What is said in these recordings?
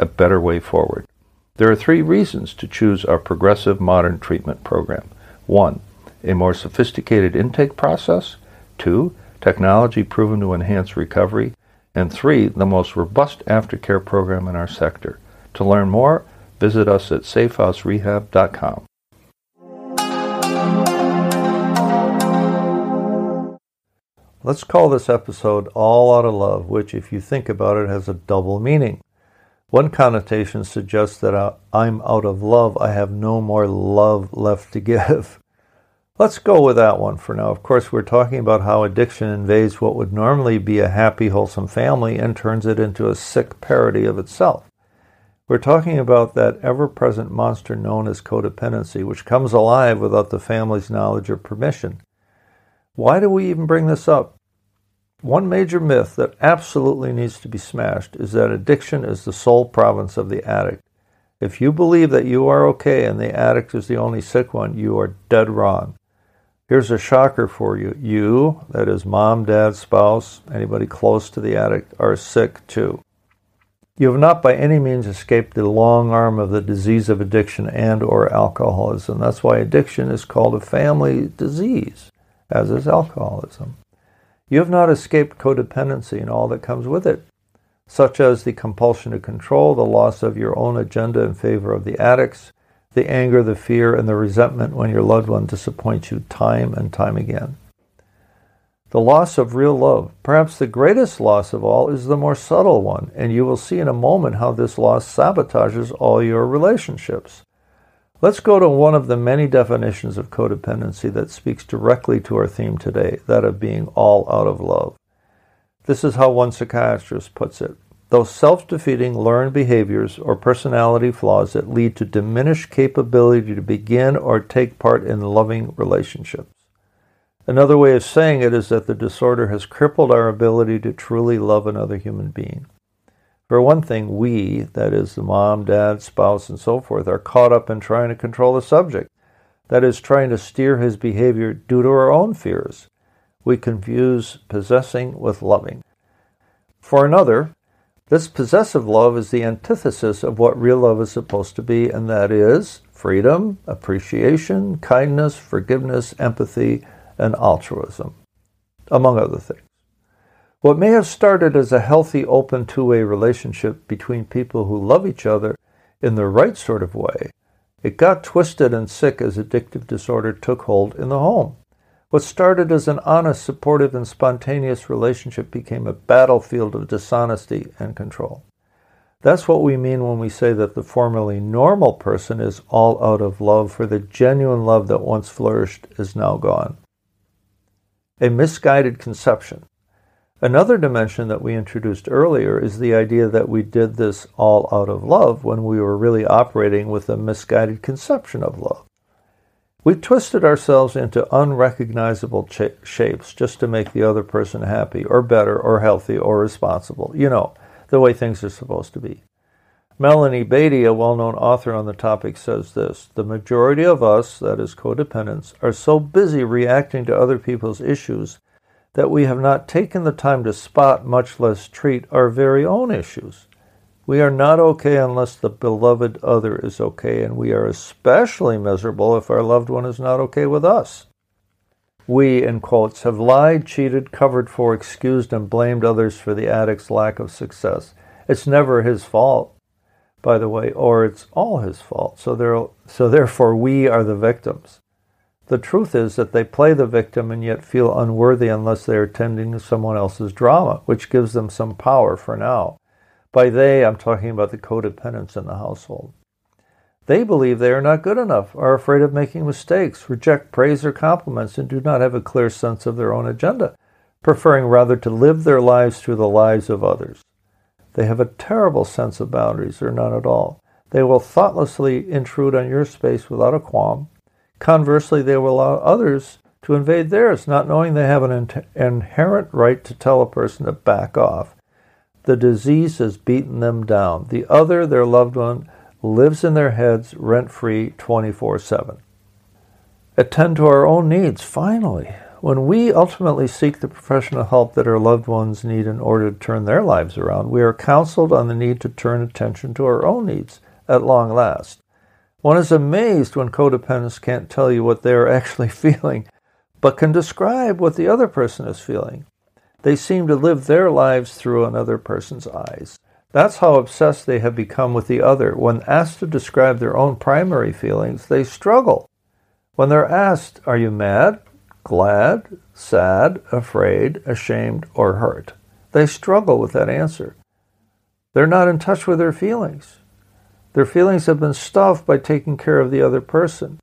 a better way forward. There are three reasons to choose our progressive modern treatment program. One, a more sophisticated intake process. Two, technology proven to enhance recovery. And three, the most robust aftercare program in our sector. To learn more, visit us at safehouserehab.com. Let's call this episode All Out of Love, which, if you think about it, has a double meaning. One connotation suggests that I'm out of love. I have no more love left to give. Let's go with that one for now. Of course, we're talking about how addiction invades what would normally be a happy, wholesome family and turns it into a sick parody of itself. We're talking about that ever present monster known as codependency, which comes alive without the family's knowledge or permission. Why do we even bring this up? One major myth that absolutely needs to be smashed is that addiction is the sole province of the addict. If you believe that you are okay and the addict is the only sick one, you are dead wrong. Here's a shocker for you. You, that is mom, dad, spouse, anybody close to the addict, are sick too. You have not by any means escaped the long arm of the disease of addiction and or alcoholism. That's why addiction is called a family disease, as is alcoholism. You have not escaped codependency and all that comes with it, such as the compulsion to control, the loss of your own agenda in favor of the addicts, the anger, the fear, and the resentment when your loved one disappoints you time and time again. The loss of real love, perhaps the greatest loss of all, is the more subtle one, and you will see in a moment how this loss sabotages all your relationships. Let's go to one of the many definitions of codependency that speaks directly to our theme today, that of being all out of love. This is how one psychiatrist puts it. Those self defeating learned behaviors or personality flaws that lead to diminished capability to begin or take part in loving relationships. Another way of saying it is that the disorder has crippled our ability to truly love another human being. For one thing, we, that is, the mom, dad, spouse, and so forth, are caught up in trying to control the subject. That is, trying to steer his behavior due to our own fears. We confuse possessing with loving. For another, this possessive love is the antithesis of what real love is supposed to be, and that is freedom, appreciation, kindness, forgiveness, empathy, and altruism, among other things. What may have started as a healthy, open two way relationship between people who love each other in the right sort of way, it got twisted and sick as addictive disorder took hold in the home. What started as an honest, supportive, and spontaneous relationship became a battlefield of dishonesty and control. That's what we mean when we say that the formerly normal person is all out of love, for the genuine love that once flourished is now gone. A misguided conception Another dimension that we introduced earlier is the idea that we did this all out of love when we were really operating with a misguided conception of love. We twisted ourselves into unrecognizable ch- shapes just to make the other person happy or better or healthy or responsible. You know, the way things are supposed to be. Melanie Beattie, a well known author on the topic, says this The majority of us, that is, codependents, are so busy reacting to other people's issues that we have not taken the time to spot, much less treat, our very own issues. We are not okay unless the beloved other is okay, and we are especially miserable if our loved one is not okay with us. We, in quotes, have lied, cheated, covered for, excused, and blamed others for the addict's lack of success. It's never his fault, by the way, or it's all his fault. So, there, so therefore, we are the victims. The truth is that they play the victim and yet feel unworthy unless they are tending to someone else's drama, which gives them some power for now. By they, I'm talking about the codependents in the household. They believe they are not good enough, are afraid of making mistakes, reject praise or compliments, and do not have a clear sense of their own agenda, preferring rather to live their lives through the lives of others. They have a terrible sense of boundaries or none at all. They will thoughtlessly intrude on your space without a qualm. Conversely, they will allow others to invade theirs, not knowing they have an in- inherent right to tell a person to back off. The disease has beaten them down. The other, their loved one, lives in their heads rent free 24 7. Attend to our own needs, finally. When we ultimately seek the professional help that our loved ones need in order to turn their lives around, we are counseled on the need to turn attention to our own needs at long last. One is amazed when codependents can't tell you what they are actually feeling, but can describe what the other person is feeling. They seem to live their lives through another person's eyes. That's how obsessed they have become with the other. When asked to describe their own primary feelings, they struggle. When they're asked, Are you mad? glad, sad, afraid, ashamed, or hurt. They struggle with that answer. They're not in touch with their feelings. Their feelings have been stuffed by taking care of the other person,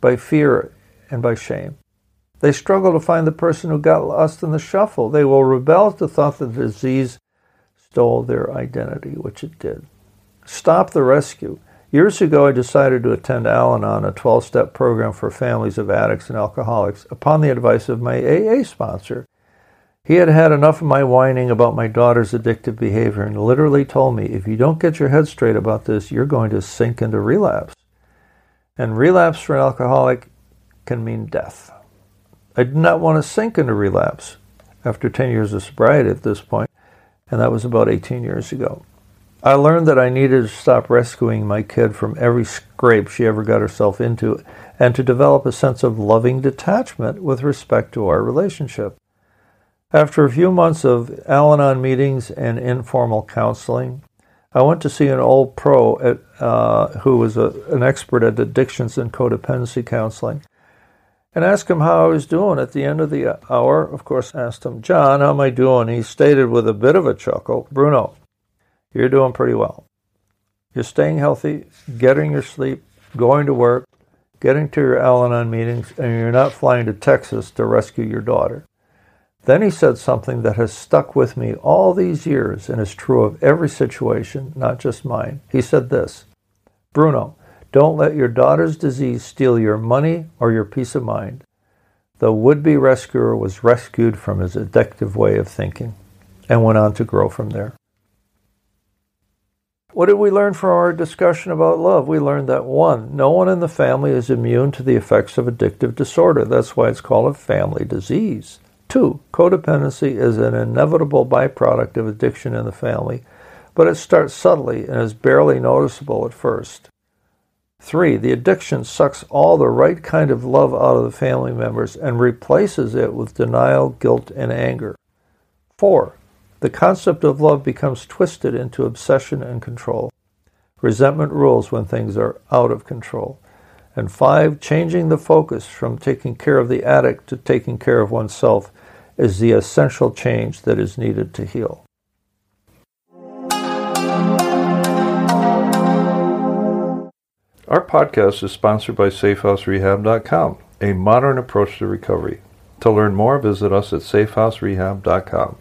by fear and by shame. They struggle to find the person who got lost in the shuffle. They will rebel at the thought that the disease stole their identity, which it did. Stop the rescue. Years ago, I decided to attend Al Anon, a 12 step program for families of addicts and alcoholics, upon the advice of my AA sponsor. He had had enough of my whining about my daughter's addictive behavior and literally told me, if you don't get your head straight about this, you're going to sink into relapse. And relapse for an alcoholic can mean death. I did not want to sink into relapse after 10 years of sobriety at this point, and that was about 18 years ago. I learned that I needed to stop rescuing my kid from every scrape she ever got herself into and to develop a sense of loving detachment with respect to our relationship. After a few months of Al Anon meetings and informal counseling, I went to see an old pro at, uh, who was a, an expert at addictions and codependency counseling and asked him how I was doing. At the end of the hour, of course, asked him, John, how am I doing? He stated with a bit of a chuckle, Bruno, you're doing pretty well. You're staying healthy, getting your sleep, going to work, getting to your Al Anon meetings, and you're not flying to Texas to rescue your daughter. Then he said something that has stuck with me all these years and is true of every situation, not just mine. He said this Bruno, don't let your daughter's disease steal your money or your peace of mind. The would be rescuer was rescued from his addictive way of thinking and went on to grow from there. What did we learn from our discussion about love? We learned that one, no one in the family is immune to the effects of addictive disorder. That's why it's called a family disease. Two, codependency is an inevitable byproduct of addiction in the family, but it starts subtly and is barely noticeable at first. Three, the addiction sucks all the right kind of love out of the family members and replaces it with denial, guilt, and anger. Four, the concept of love becomes twisted into obsession and control. Resentment rules when things are out of control. And five, changing the focus from taking care of the addict to taking care of oneself is the essential change that is needed to heal. Our podcast is sponsored by SafeHouseRehab.com, a modern approach to recovery. To learn more, visit us at SafeHouseRehab.com.